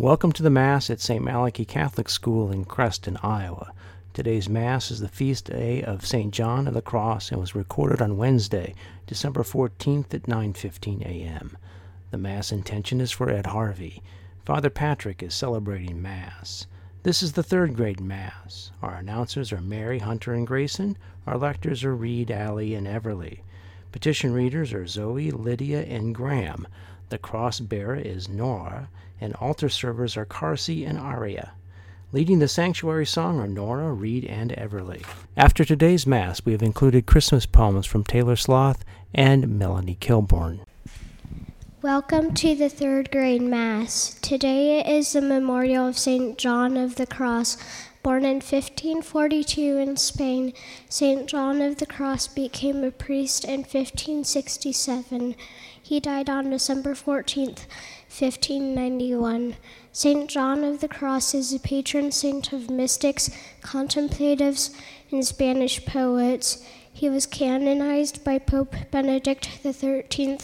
Welcome to the Mass at St. Malachy Catholic School in Creston, Iowa. Today's Mass is the feast day of St. John of the Cross and was recorded on Wednesday, December 14th at 9:15 a.m. The Mass intention is for Ed Harvey. Father Patrick is celebrating Mass. This is the third grade Mass. Our announcers are Mary, Hunter, and Grayson. Our lectors are Reed, Alley, and Everly. Petition readers are Zoe, Lydia, and Graham. The cross bearer is Nora, and altar servers are Carsey and Aria. Leading the sanctuary song are Nora, Reed, and Everly. After today's Mass, we have included Christmas poems from Taylor Sloth and Melanie Kilborn. Welcome to the third grade Mass. Today is the memorial of St. John of the Cross. Born in 1542 in Spain, St. John of the Cross became a priest in 1567. He died on December 14th, 1591. St. John of the Cross is the patron saint of mystics, contemplatives, and Spanish poets. He was canonized by Pope Benedict XIII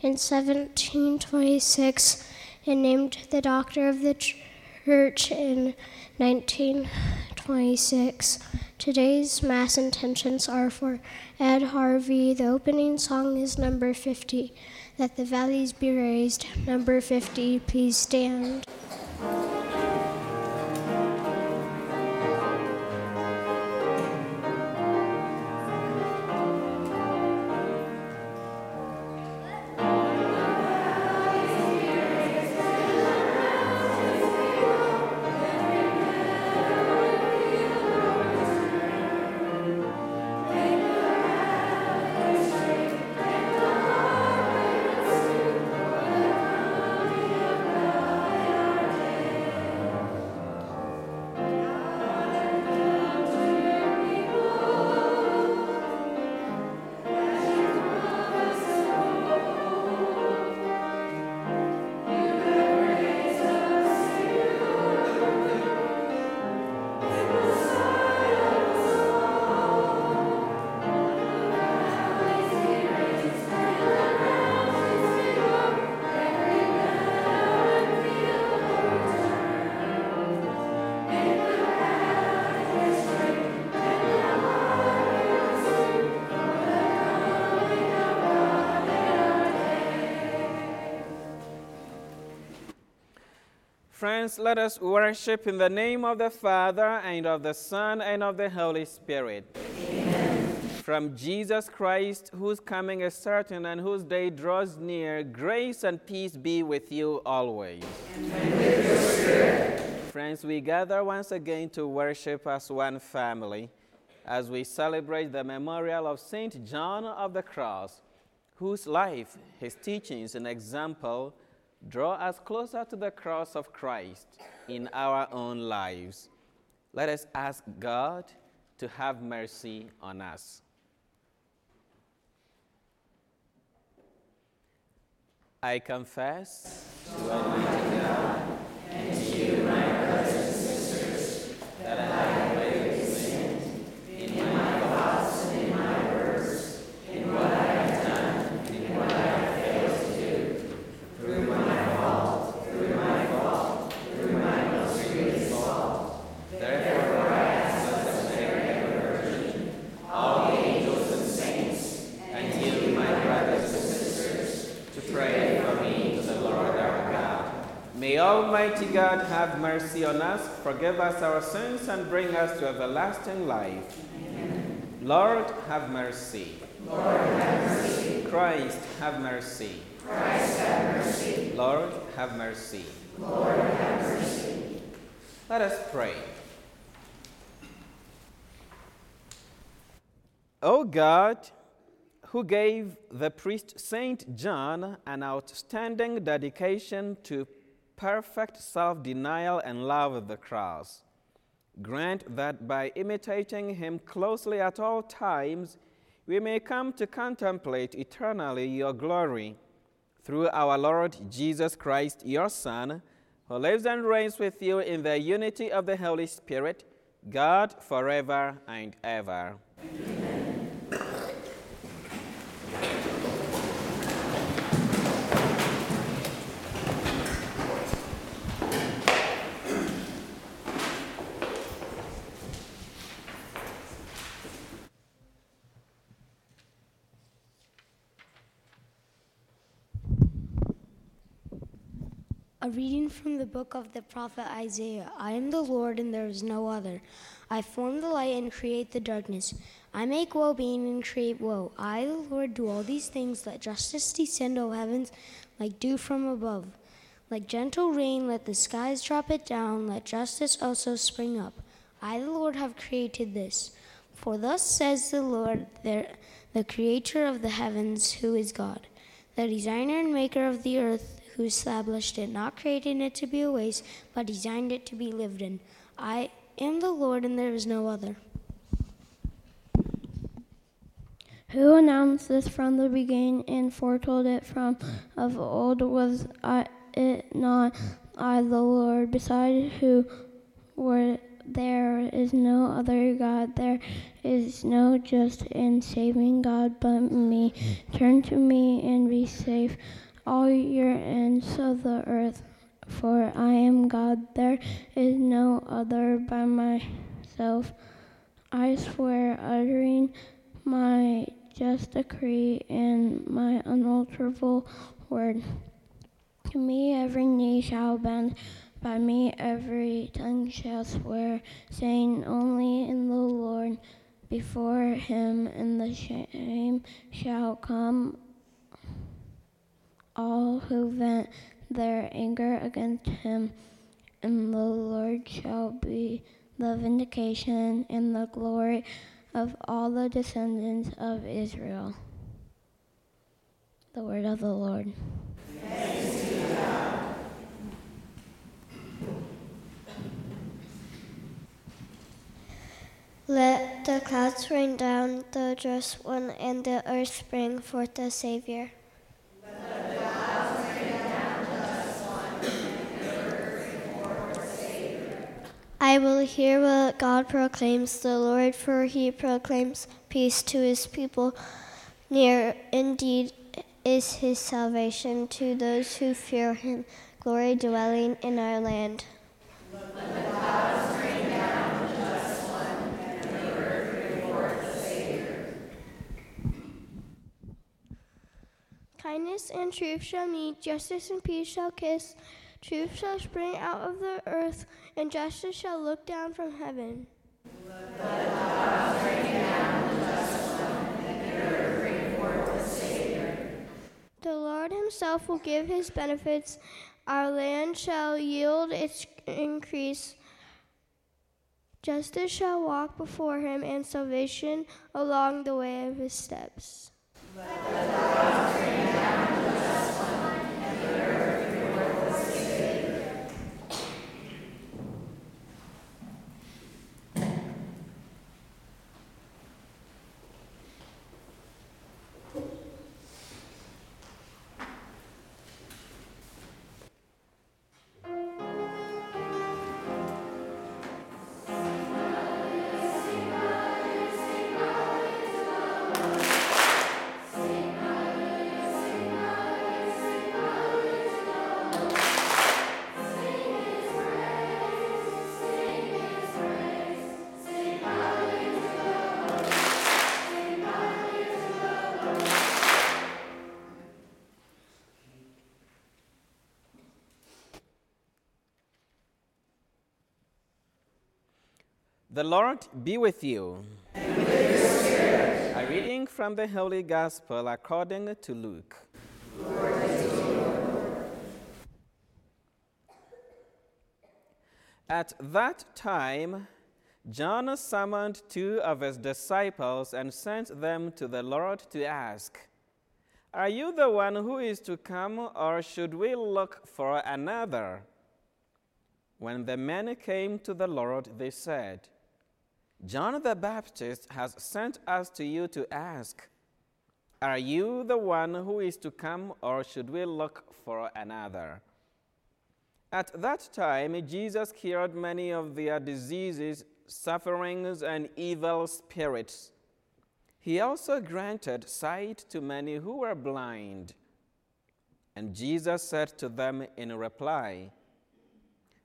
in 1726 and named the Doctor of the Church in 1926. Today's Mass intentions are for Ed Harvey. The opening song is number 50 that the valleys be raised. Number 50, please stand. Friends, let us worship in the name of the Father, and of the Son, and of the Holy Spirit. Amen. From Jesus Christ, whose coming is certain and whose day draws near, grace and peace be with you always. With. Friends, we gather once again to worship as one family as we celebrate the memorial of St. John of the Cross, whose life, his teachings, and example draw us closer to the cross of Christ in our own lives. Let us ask God to have mercy on us. I confess to Almighty God and to you, my brothers and sisters, that I Almighty God have mercy on us, forgive us our sins, and bring us to everlasting life. Amen. Lord, have mercy. Lord, have mercy. Christ, have mercy. Christ, have mercy. Lord, have mercy. Lord, have mercy. Let us pray. O God, who gave the priest Saint John an outstanding dedication to perfect self denial and love of the cross. Grant that by imitating him closely at all times, we may come to contemplate eternally your glory through our Lord Jesus Christ, your Son, who lives and reigns with you in the unity of the Holy Spirit, God forever and ever. Amen. A reading from the book of the prophet Isaiah I am the Lord, and there is no other. I form the light and create the darkness. I make well being and create woe. I, the Lord, do all these things. Let justice descend, O heavens, like dew from above. Like gentle rain, let the skies drop it down. Let justice also spring up. I, the Lord, have created this. For thus says the Lord, the creator of the heavens, who is God, the designer and maker of the earth who established it, not creating it to be a waste, but designed it to be lived in. I am the Lord, and there is no other. Who announced this from the beginning and foretold it from of old? Was I, it not I, the Lord? Beside who were there is no other God. There is no just and saving God but me. Turn to me and be safe all your ends of the earth, for I am God. There is no other by myself. I swear, uttering my just decree and my unalterable word. To me every knee shall bend, by me every tongue shall swear, saying only in the Lord. Before him in the shame shall come all who vent their anger against him, and the Lord shall be the vindication and the glory of all the descendants of Israel. The word of the Lord. Let the clouds rain down the just one, and the earth bring forth the Savior. I will hear what God proclaims, the Lord, for he proclaims peace to his people. Near indeed is his salvation to those who fear him, glory dwelling in our land. Kindness and truth shall meet, justice and peace shall kiss. Truth shall spring out of the earth, and justice shall look down from heaven. The Lord himself will give his benefits. Our land shall yield its increase. Justice shall walk before him, and salvation along the way of his steps. The Lord be with you. With. A reading from the Holy Gospel according to Luke. At that time, John summoned two of his disciples and sent them to the Lord to ask, Are you the one who is to come, or should we look for another? When the men came to the Lord, they said, John the Baptist has sent us to you to ask, Are you the one who is to come, or should we look for another? At that time, Jesus cured many of their diseases, sufferings, and evil spirits. He also granted sight to many who were blind. And Jesus said to them in reply,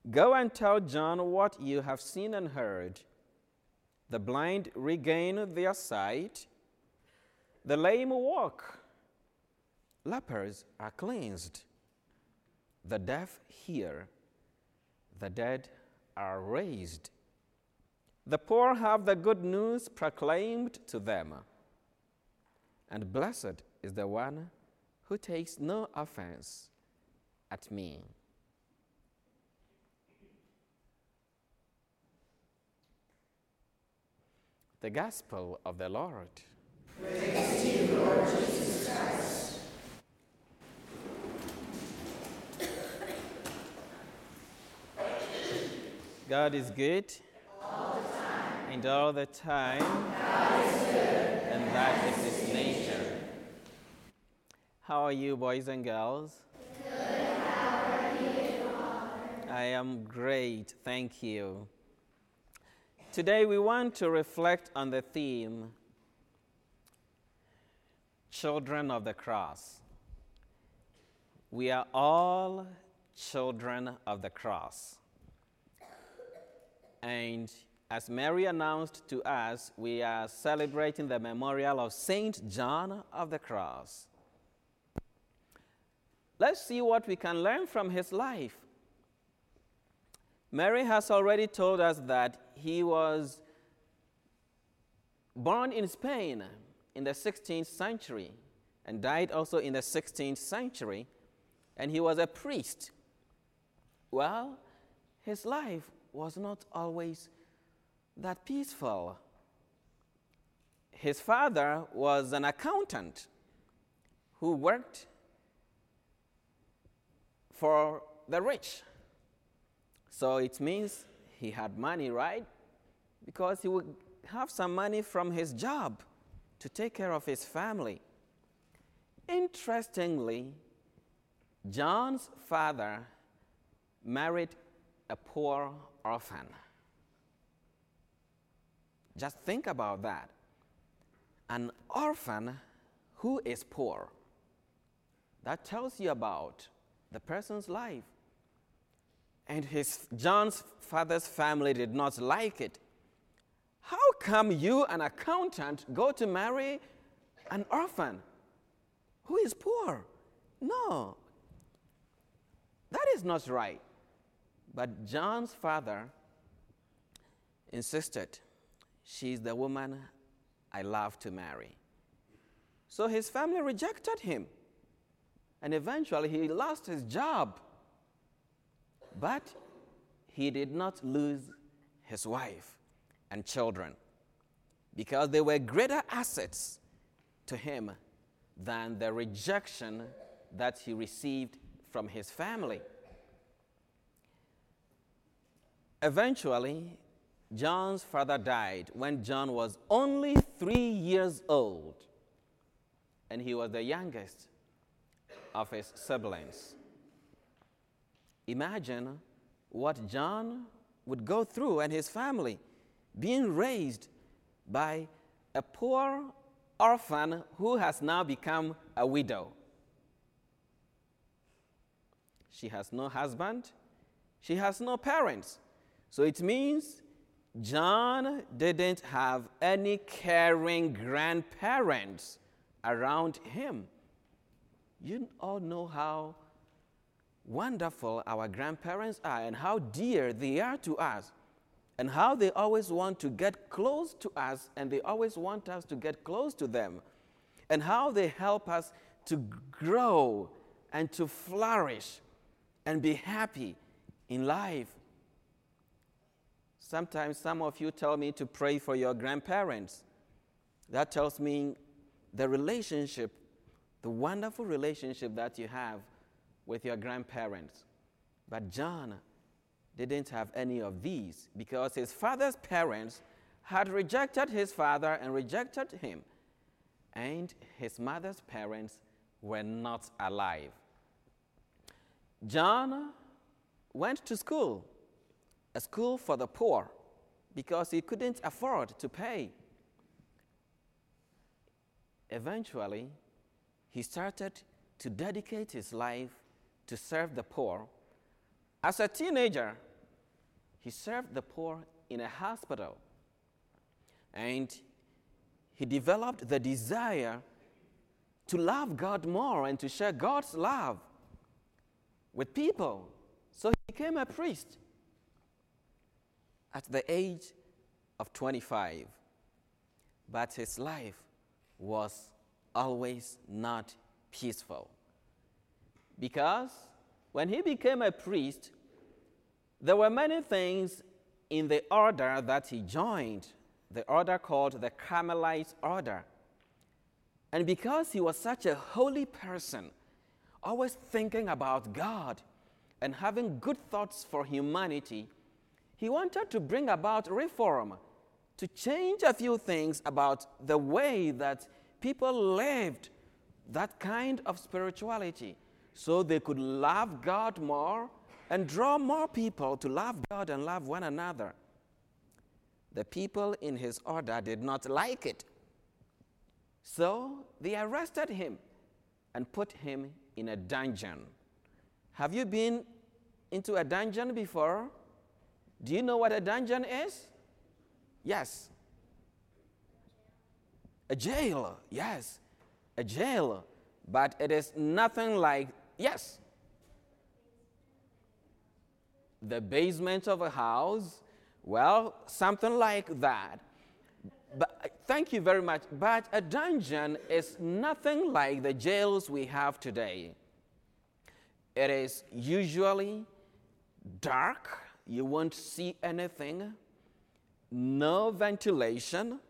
Go and tell John what you have seen and heard. The blind regain their sight, the lame walk, lepers are cleansed, the deaf hear, the dead are raised. The poor have the good news proclaimed to them. And blessed is the one who takes no offense at me. The Gospel of the Lord. Praise to you, Lord Jesus Christ. God is good. All the time. And all the time. God is good. And that is His nature. How are you, boys and girls? Good. How are you, I am great. Thank you. Today we want to reflect on the theme Children of the Cross. We are all children of the cross. And as Mary announced to us, we are celebrating the memorial of Saint John of the Cross. Let's see what we can learn from his life. Mary has already told us that he was born in Spain in the 16th century and died also in the 16th century, and he was a priest. Well, his life was not always that peaceful. His father was an accountant who worked for the rich. So it means he had money, right? Because he would have some money from his job to take care of his family. Interestingly, John's father married a poor orphan. Just think about that. An orphan who is poor. That tells you about the person's life. And his John's father's family did not like it. How come you, an accountant, go to marry an orphan who is poor? No, that is not right. But John's father insisted, She's the woman I love to marry. So his family rejected him. And eventually he lost his job. But he did not lose his wife and children because they were greater assets to him than the rejection that he received from his family. Eventually, John's father died when John was only three years old, and he was the youngest of his siblings. Imagine what John would go through and his family being raised by a poor orphan who has now become a widow. She has no husband, she has no parents. So it means John didn't have any caring grandparents around him. You all know how wonderful our grandparents are and how dear they are to us, and how they always want to get close to us and they always want us to get close to them, and how they help us to grow and to flourish and be happy in life. Sometimes some of you tell me to pray for your grandparents. That tells me the relationship, the wonderful relationship that you have with your grandparents. But John didn't have any of these because his father's parents had rejected his father and rejected him. And his mother's parents were not alive. John went to school a school for the poor because he couldn't afford to pay. Eventually, he started to dedicate his life to serve the poor. As a teenager, he served the poor in a hospital and he developed the desire to love God more and to share God's love with people. So he became a priest at the age of 25. But his life was always not peaceful. Because when he became a priest, there were many things in the order that he joined, the order called the Carmelite order. And because he was such a holy person, always thinking about God and having good thoughts for humanity, he wanted to bring about reform, to change a few things about the way that people lived that kind of spirituality so they could love God more and draw more people to love God and love one another. The people in his order did not like it. So they arrested him and put him in a dungeon. Have you been into a dungeon before? Do you know what a dungeon is? Yes. A jail, yes. A jail. But it is nothing like, yes, the basement of a house, well, something like that. But uh, thank you very much. But a dungeon is nothing like the jails we have today. It is usually dark, you won't see anything, no ventilation.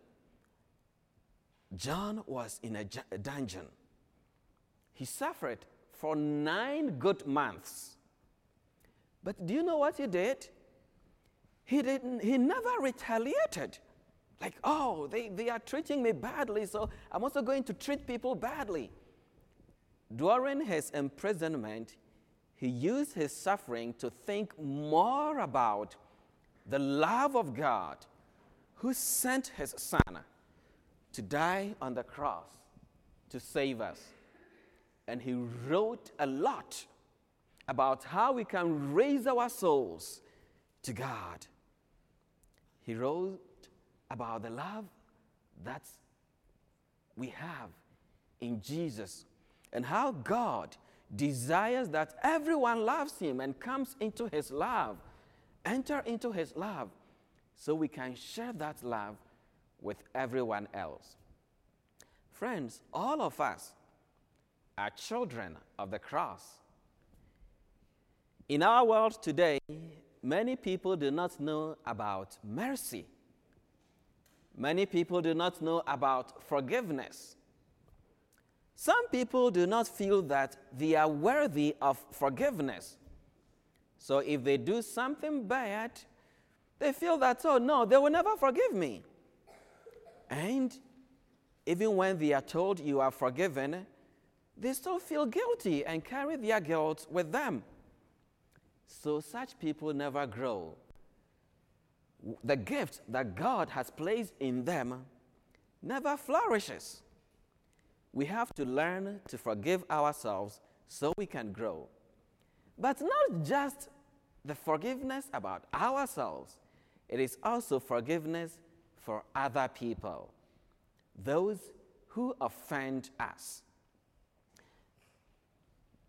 John was in a dungeon. He suffered for nine good months. But do you know what he did? He, didn't, he never retaliated. Like, oh, they, they are treating me badly, so I'm also going to treat people badly. During his imprisonment, he used his suffering to think more about the love of God who sent his son to die on the cross to save us. And he wrote a lot about how we can raise our souls to God. He wrote about the love that we have in Jesus and how God desires that everyone loves him and comes into his love, enter into his love, so we can share that love with everyone else. Friends, all of us are children of the cross. In our world today, many people do not know about mercy. Many people do not know about forgiveness. Some people do not feel that they are worthy of forgiveness. So if they do something bad, they feel that, oh no, they will never forgive me. And even when they are told you are forgiven, they still feel guilty and carry their guilt with them. So such people never grow. The gift that God has placed in them never flourishes. We have to learn to forgive ourselves so we can grow. But not just the forgiveness about ourselves, it is also forgiveness for other people, those who offend us.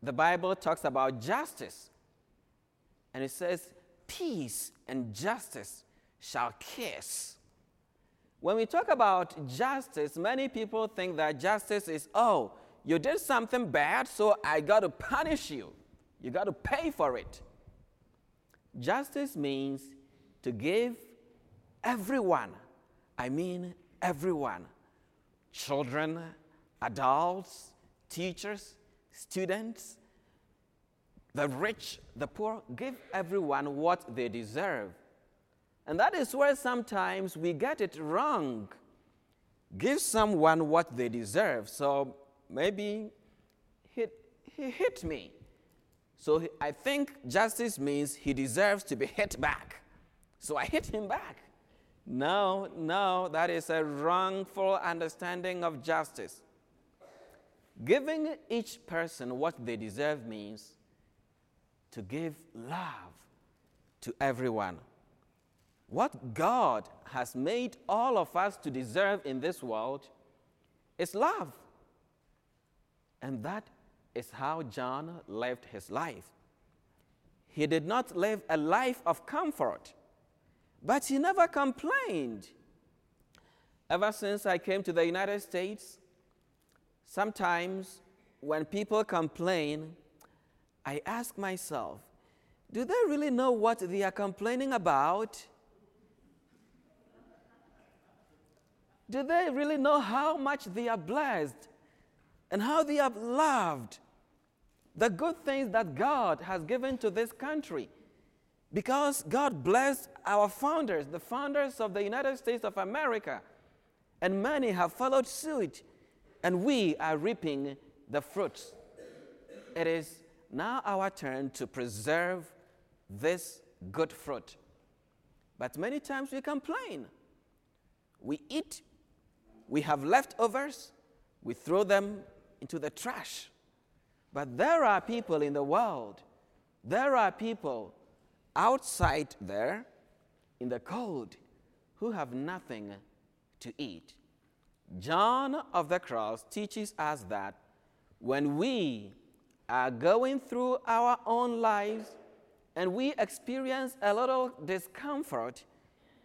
The Bible talks about justice and it says, Peace and justice shall kiss. When we talk about justice, many people think that justice is, oh, you did something bad, so I got to punish you. You got to pay for it. Justice means to give everyone, I mean everyone, children, adults, teachers, students, the rich, the poor, give everyone what they deserve. And that is where sometimes we get it wrong. Give someone what they deserve. So maybe he, he hit me. So I think justice means he deserves to be hit back. So I hit him back. No, no, that is a wrongful understanding of justice. Giving each person what they deserve means to give love to everyone. What God has made all of us to deserve in this world is love. And that is how John lived his life. He did not live a life of comfort, but he never complained. Ever since I came to the United States, sometimes when people complain, I ask myself, do they really know what they are complaining about? Do they really know how much they are blessed and how they are loved? The good things that God has given to this country. Because God blessed our founders, the founders of the United States of America, and many have followed suit, and we are reaping the fruits. It is now our turn to preserve this good fruit. But many times we complain. We eat, we have leftovers, we throw them into the trash. But there are people in the world, there are people outside there in the cold who have nothing to eat. John of the Cross teaches us that when we are going through our own lives and we experience a little discomfort,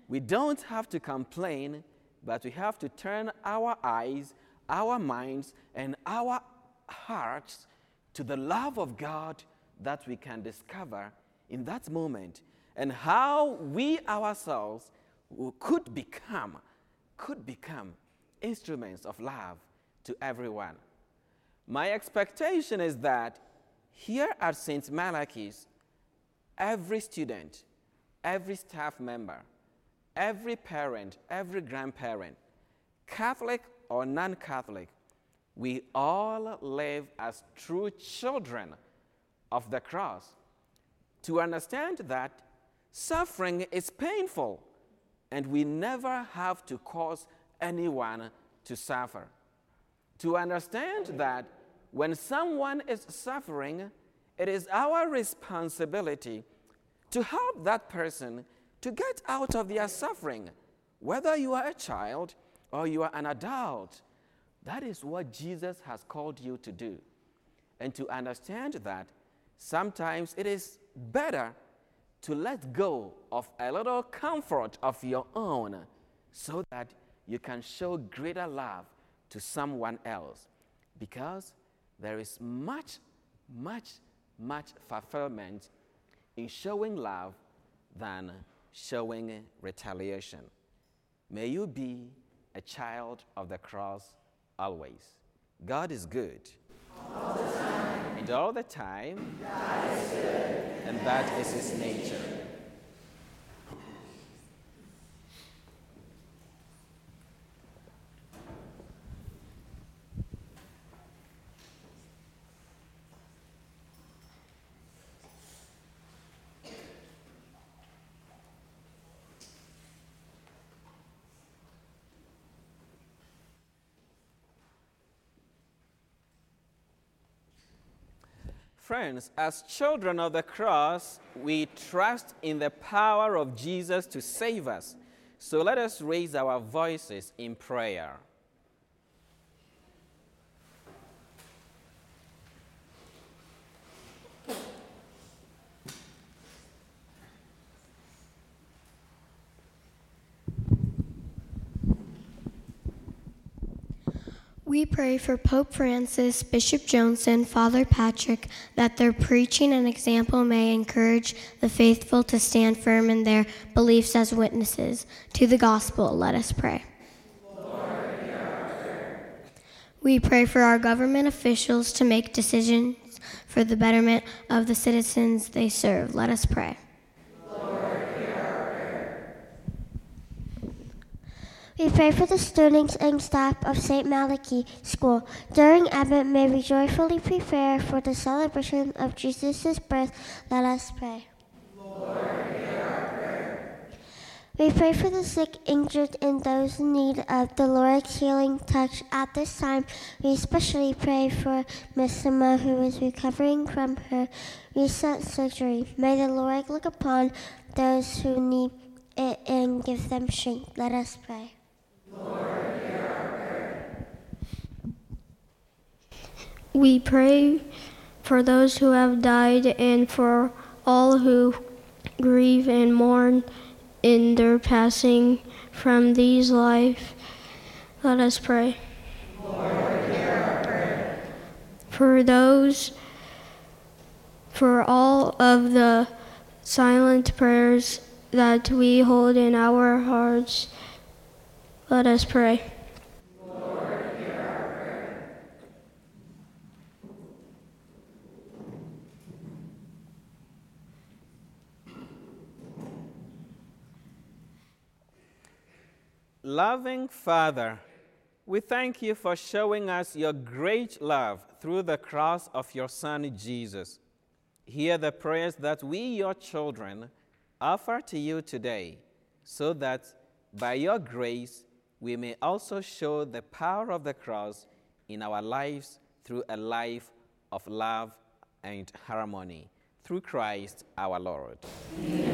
we don't have to complain, but we have to turn our eyes, our minds, and our hearts to the love of God that we can discover in that moment and how we ourselves could become could become instruments of love to everyone. My expectation is that here at St. Malachy's, every student, every staff member, every parent, every grandparent, Catholic or non Catholic, we all live as true children of the cross. To understand that suffering is painful and we never have to cause anyone to suffer. To understand that when someone is suffering, it is our responsibility to help that person to get out of their suffering, whether you are a child or you are an adult. That is what Jesus has called you to do. And to understand that, sometimes it is better to let go of a little comfort of your own so that you can show greater love to someone else. Because there is much, much, much fulfillment in showing love than showing retaliation. May you be a child of the cross always. God is good. All. And all the time. And that is his nature. Friends, as children of the cross, we trust in the power of Jesus to save us. So let us raise our voices in prayer. We pray for Pope Francis, Bishop Joensen, Father Patrick, that their preaching and example may encourage the faithful to stand firm in their beliefs as witnesses to the gospel. Let us pray. we pray for our government officials to make decisions for the betterment of the citizens they serve. Let us pray. We pray for the students and staff of St. Malachy School. During Advent, may we joyfully prepare for the celebration of Jesus' birth. Let us pray. We pray for the sick, injured, and those in need of the Lord's healing touch. At this time, we especially pray for Miss Emma, who is recovering from her recent surgery. May the Lord look upon those who need it and give them strength. Let us pray. We pray for those who have died and for all who grieve and mourn in their passing from these life. Let us pray. For those, for all of the silent prayers that we hold in our hearts, let us pray. Loving Father, we thank you for showing us your great love through the cross of your Son Jesus. Hear the prayers that we, your children, offer to you today, so that by your grace we may also show the power of the cross in our lives through a life of love and harmony. Through Christ our Lord. Amen.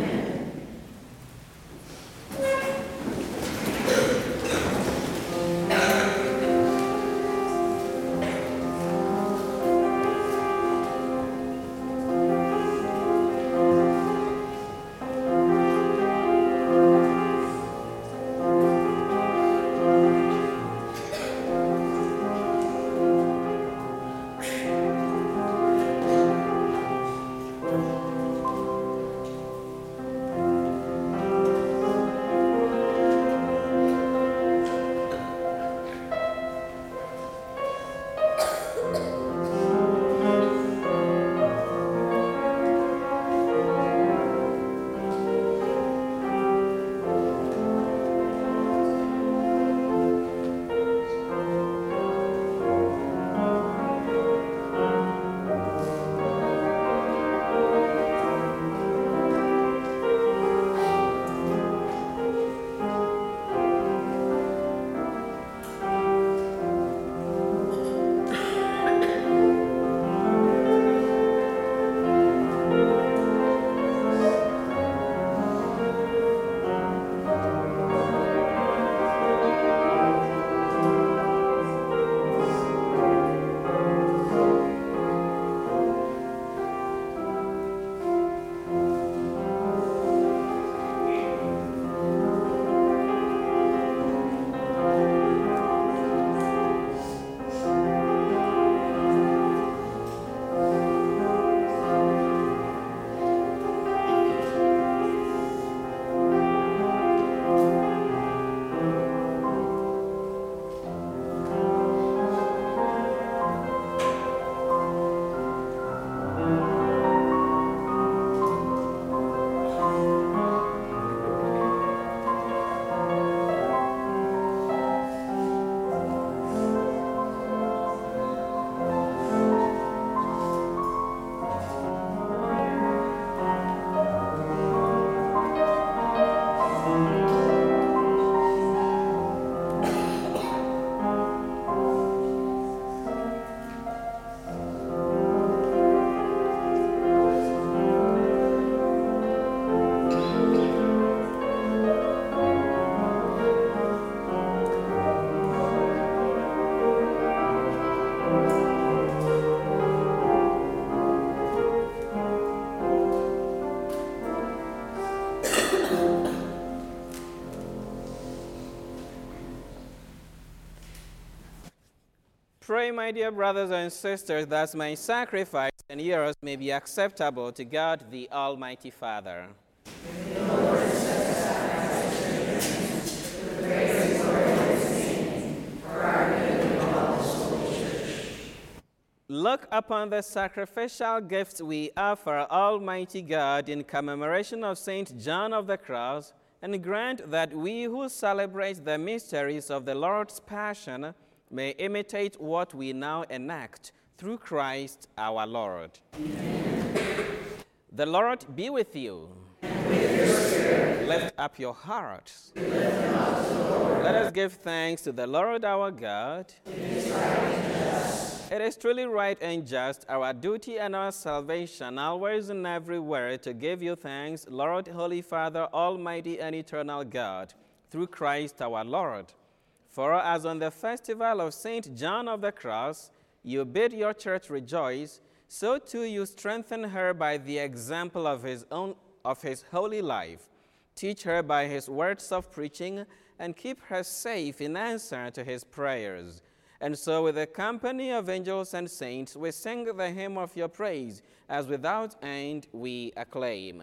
Pray, my dear brothers and sisters, that my sacrifice and yours may be acceptable to God the Almighty Father. Look upon the sacrificial gifts we offer Almighty God in commemoration of Saint John of the Cross, and grant that we who celebrate the mysteries of the Lord's Passion may imitate what we now enact through Christ our Lord. Amen. The Lord be with you. Lift up your hearts. Let us give thanks to the Lord our God. It is truly right and just, our duty and our salvation, always and everywhere, to give you thanks, Lord, Holy Father, Almighty and Eternal God, through Christ our Lord. For as on the festival of St. John of the Cross, you bid your church rejoice, so too you strengthen her by the example of his own of his holy life. Teach her by his words of preaching, and keep her safe in answer to his prayers. And so, with the company of angels and saints, we sing the hymn of your praise, as without end we acclaim.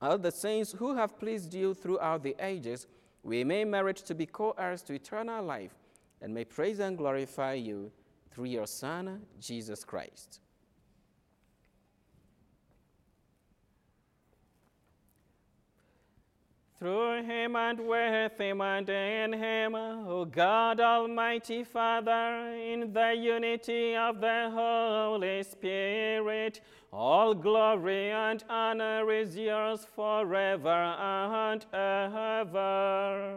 all the saints who have pleased you throughout the ages, we may merit to be co heirs to eternal life and may praise and glorify you through your Son, Jesus Christ. Through him and with him and in him, O God Almighty Father, in the unity of the Holy Spirit, all glory and honor is yours forever and ever.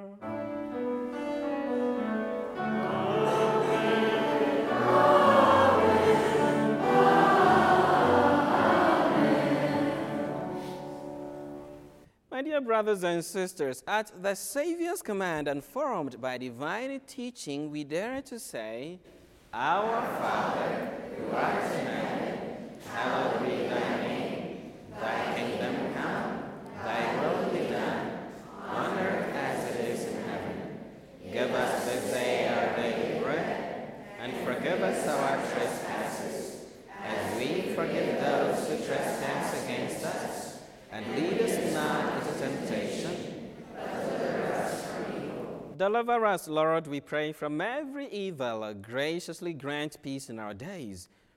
My dear brothers and sisters, at the Savior's command and formed by divine teaching, we dare to say, Our Father, who art in heaven, be thy name. Thy kingdom come, thy will be done, on earth as it is in heaven. Give us this day our daily bread, and forgive us our trespasses, as we forgive those who trespass against us. And lead us not into temptation. Deliver us, Lord, we pray, from every evil. Graciously grant peace in our days,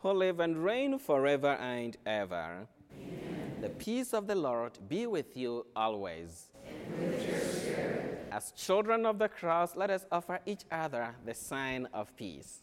who live and reign forever and ever. Amen. The peace of the Lord be with you always. With As children of the cross, let us offer each other the sign of peace.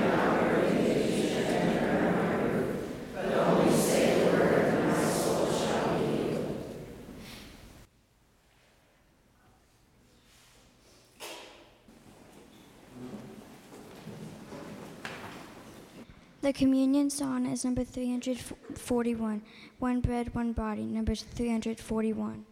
The communion song is number 341. One bread, one body, number 341.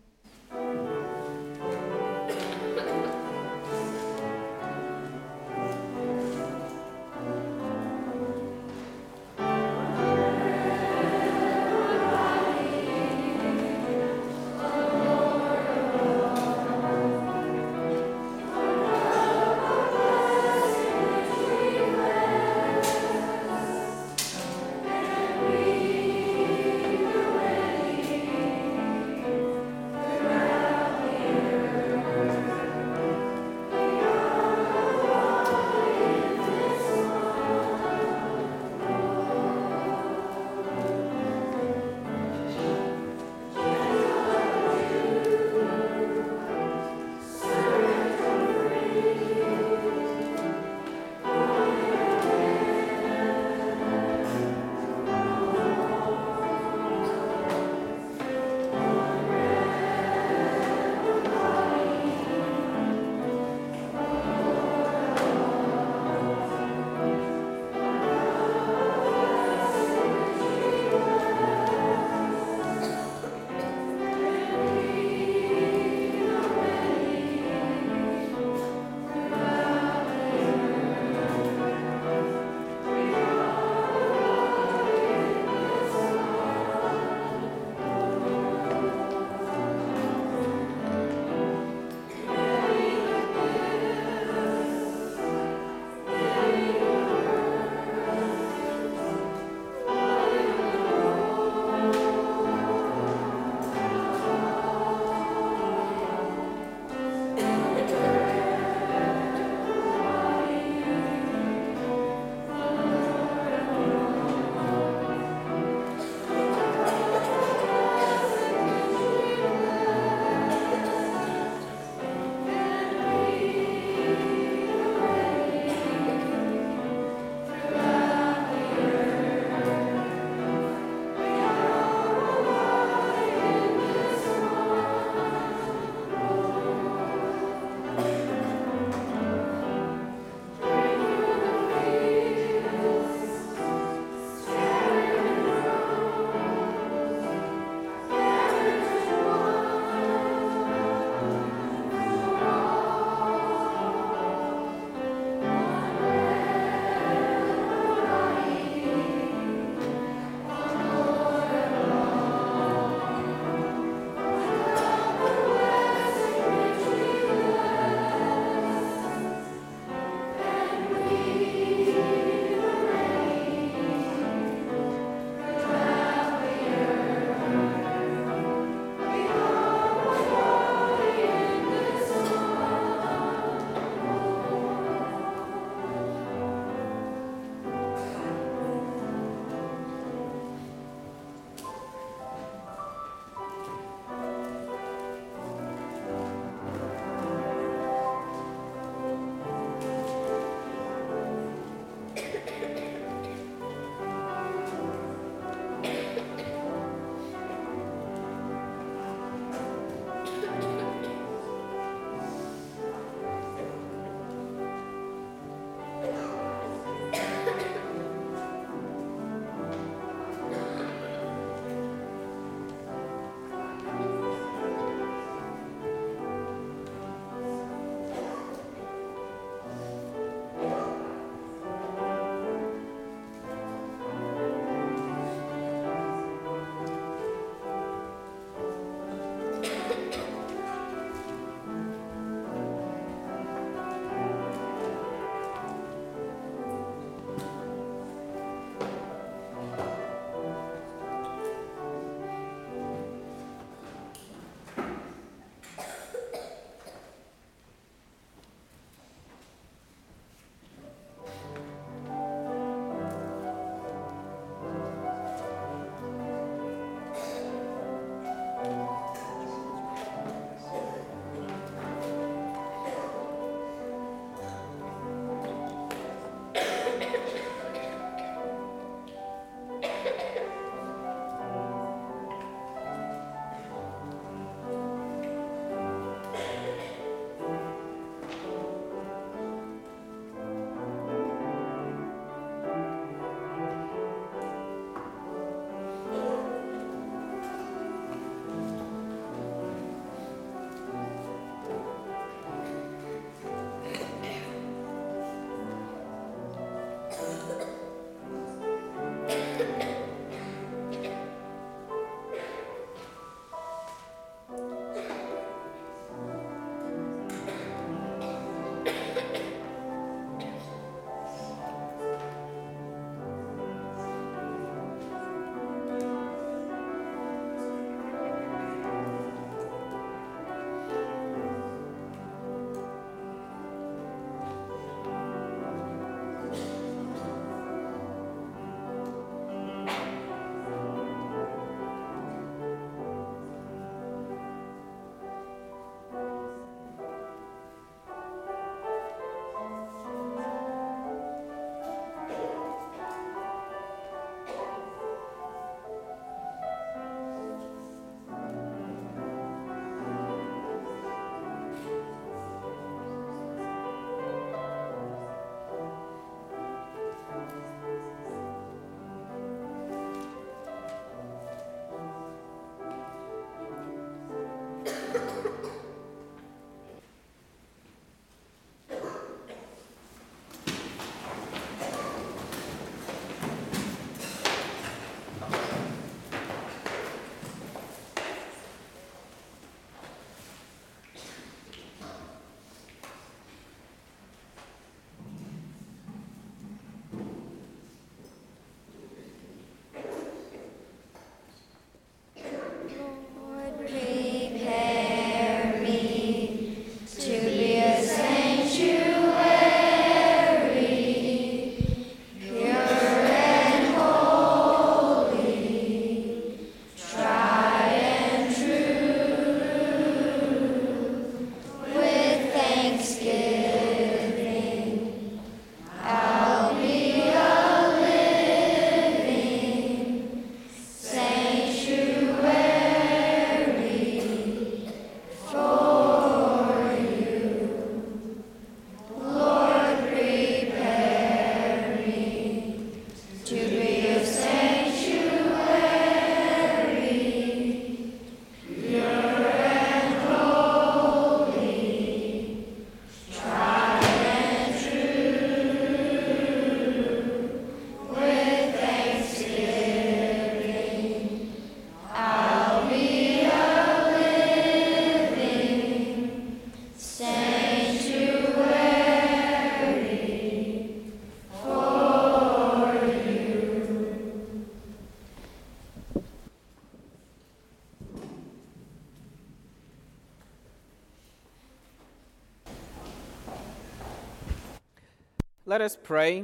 Let us pray.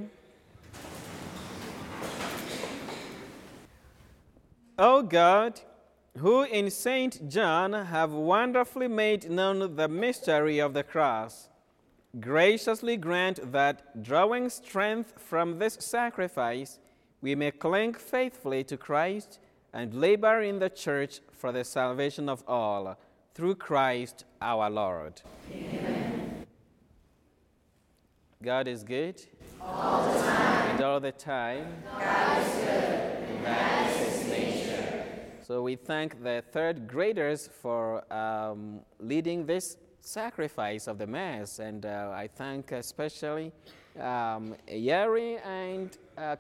O God, who in St. John have wonderfully made known the mystery of the cross, graciously grant that, drawing strength from this sacrifice, we may cling faithfully to Christ and labor in the church for the salvation of all, through Christ our Lord. Amen. God is good. All the time. And all the time. God is good. And that is so we thank the third graders for um, leading this sacrifice of the Mass. And uh, I thank especially um, Yeri and uh,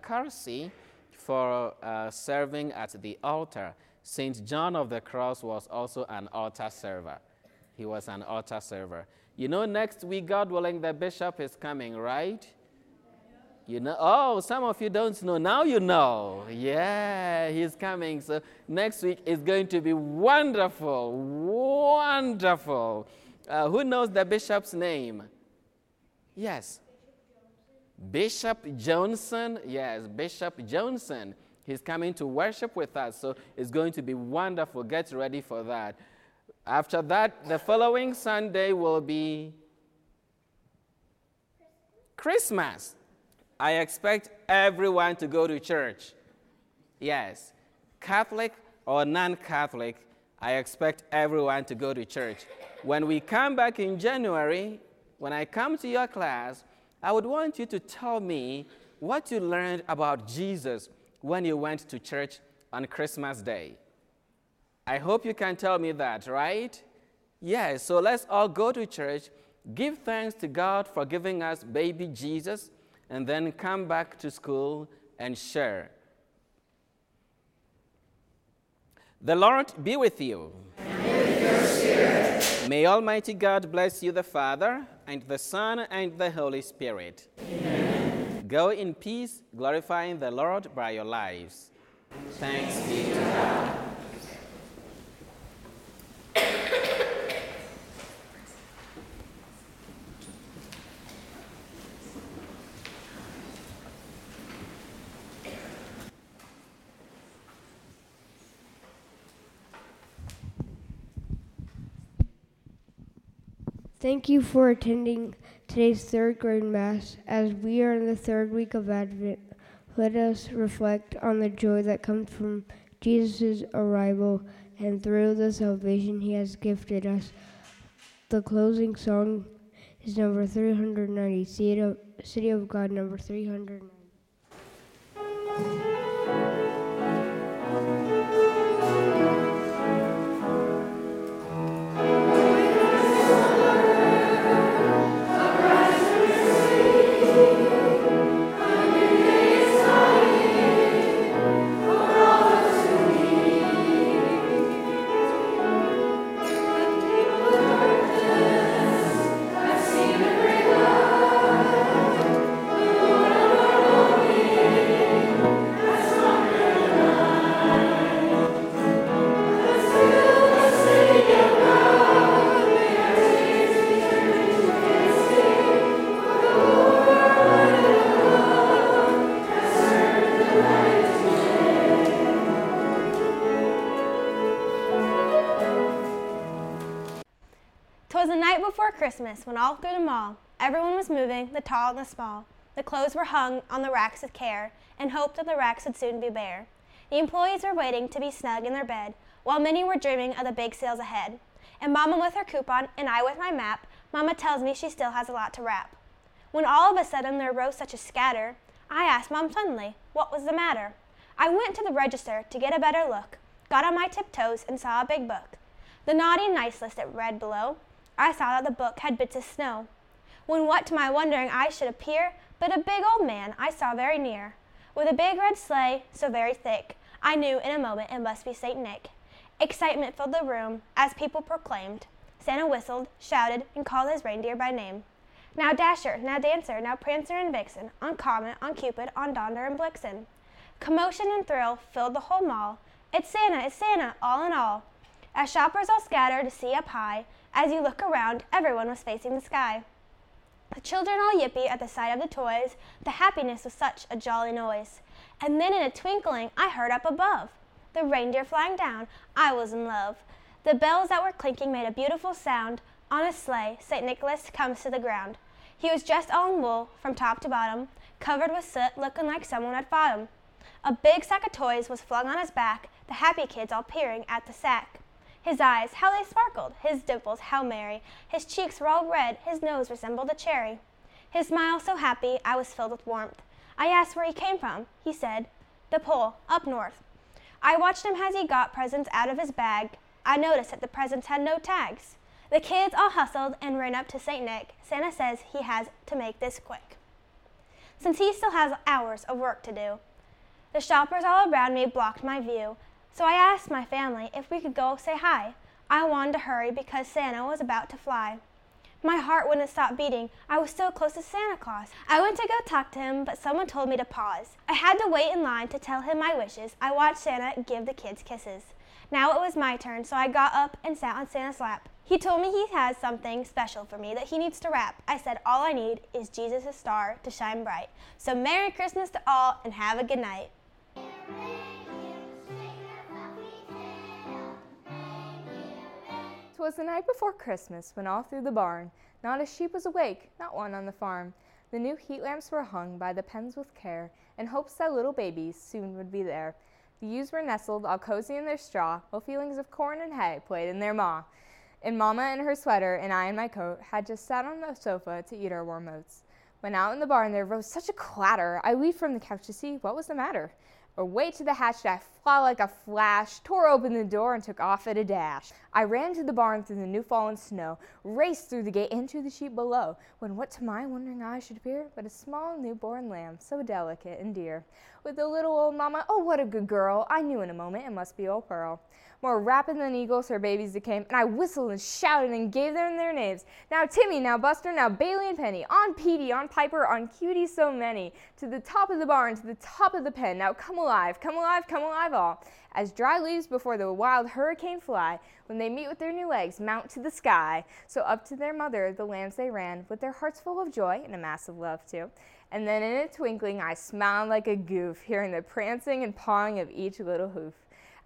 for uh, serving at the altar. St. John of the Cross was also an altar server. He was an altar server. You know, next week, God willing, the bishop is coming, right? You know, oh, some of you don't know. Now you know. Yeah, he's coming. So next week is going to be wonderful. Wonderful. Uh, who knows the bishop's name? Yes. Bishop Joensen. Yes, Bishop Joensen. He's coming to worship with us. So it's going to be wonderful. Get ready for that. After that, the following Sunday will be Christmas. I expect everyone to go to church. Yes, Catholic or non Catholic, I expect everyone to go to church. When we come back in January, when I come to your class, I would want you to tell me what you learned about Jesus when you went to church on Christmas Day. I hope you can tell me that, right? Yes, so let's all go to church, give thanks to God for giving us baby Jesus and then come back to school and share. The Lord be with you. With May Almighty God bless you, the Father, and the Son, and the Holy Spirit. Amen. Go in peace, glorifying the Lord by your lives. Thanks be to God. Thank you for attending today's third grade Mass. As we are in the third week of Advent, let us reflect on the joy that comes from Jesus' arrival and through the salvation he has gifted us. The closing song is number 390, City of, City of God, number 390. Christmas when all through the mall everyone was moving, the tall and the small. The clothes were hung on the racks with care, and hoped that the racks would soon be bare. The employees were waiting to be snug in their bed, while many were dreaming of the big sales ahead. And Mama with her coupon, and I with my map, Mama tells me she still has a lot to wrap. When all of a sudden there rose such a scatter, I asked Mom suddenly, what was the matter? I went to the register to get a better look, got on my tiptoes and saw a big book. The naughty nice list it read below, I saw that the book had bits of snow. When what to my wondering eyes should appear but a big old man I saw very near, with a big red sleigh so very thick, I knew in a moment it must be St. Nick. Excitement filled the room as people proclaimed. Santa whistled, shouted, and called his reindeer by name. Now Dasher, now Dancer, now Prancer and Vixen, on Comet, on Cupid, on Donder and Blixen. Commotion and thrill filled the whole mall. It's Santa, it's Santa, all in all. As shoppers all scattered to see up high, as you look around, everyone was facing the sky. The children all yippy at the sight of the toys. The happiness was such a jolly noise. And then in a twinkling I heard up above the reindeer flying down. I was in love. The bells that were clinking made a beautiful sound. On a sleigh, St. Nicholas comes to the ground. He was dressed all in wool, from top to bottom, covered with soot, looking like someone had fought him. A big sack of toys was flung on his back, the happy kids all peering at the sack. His eyes, how they sparkled, his dimples, how merry. His cheeks were all red, his nose resembled a cherry. His smile so happy, I was filled with warmth. I asked where he came from. He said, The pole, up north. I watched him as he got presents out of his bag. I noticed that the presents had no tags. The kids all hustled and ran up to St. Nick. Santa says he has to make this quick, since he still has hours of work to do. The shoppers all around me blocked my view. So I asked my family if we could go say hi. I wanted to hurry because Santa was about to fly. My heart wouldn't stop beating. I was so close to Santa Claus. I went to go talk to him, but someone told me to pause. I had to wait in line to tell him my wishes. I watched Santa give the kids kisses. Now it was my turn, so I got up and sat on Santa's lap. He told me he has something special for me that he needs to wrap. I said all I need is Jesus' star to shine bright. So Merry Christmas to all and have a good night. Was the night before Christmas when all through the barn not a sheep was awake, not one on the farm. The new heat lamps were hung by the pens with care, in hopes that little babies soon would be there. The ewes were nestled all cozy in their straw, while feelings of corn and hay played in their maw. And Mamma in her sweater and I in my coat had just sat on the sofa to eat our warm oats. When out in the barn there rose such a clatter, I leaped from the couch to see what was the matter. Away to the hatch did I fly like a flash, tore open the door, and took off at a dash. I ran to the barn through the new fallen snow, raced through the gate into the sheep below, when what to my wondering eyes should appear but a small newborn lamb, so delicate and dear. With the little old mamma, oh what a good girl! I knew in a moment it must be old Pearl. More rapid than eagles her babies came, and I whistled and shouted and gave them their names. Now Timmy, now Buster, now Bailey and Penny, on Petey, on Piper, on Cutie so many, to the top of the barn, to the top of the pen. Now come alive, come alive, come alive all as dry leaves before the wild hurricane fly, when they meet with their new legs, mount to the sky. So up to their mother the lambs they ran, with their hearts full of joy and a mass of love too. And then in a twinkling I smiled like a goof, hearing the prancing and pawing of each little hoof.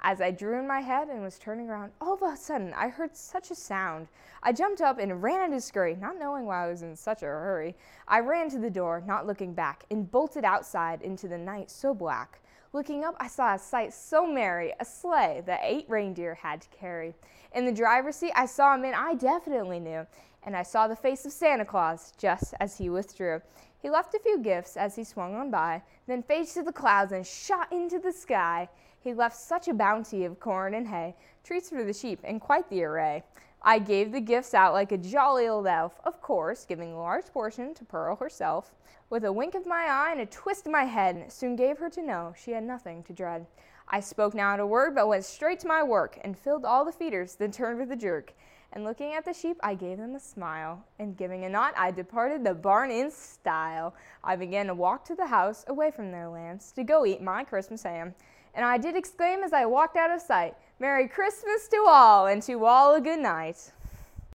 As I drew in my head and was turning around, all of a sudden I heard such a sound. I jumped up and ran at a scurry, not knowing why I was in such a hurry. I ran to the door, not looking back, and bolted outside into the night so black. Looking up, I saw a sight so merry, a sleigh that eight reindeer had to carry. In the driver's seat, I saw a man I definitely knew, and I saw the face of Santa Claus just as he withdrew. He left a few gifts as he swung on by, then faded to the clouds and shot into the sky. He left such a bounty of corn and hay, treats for the sheep, and quite the array. I gave the gifts out like a jolly old elf, of course, giving a large portion to Pearl herself. With a wink of my eye and a twist of my head, soon gave her to know she had nothing to dread. I spoke not a word, but went straight to my work, and filled all the feeders, then turned with a jerk. And looking at the sheep, I gave them a smile, and giving a nod, I departed the barn in style. I began to walk to the house, away from their lambs, to go eat my Christmas ham. And I did exclaim as I walked out of sight, Merry Christmas to all, and to all a good night.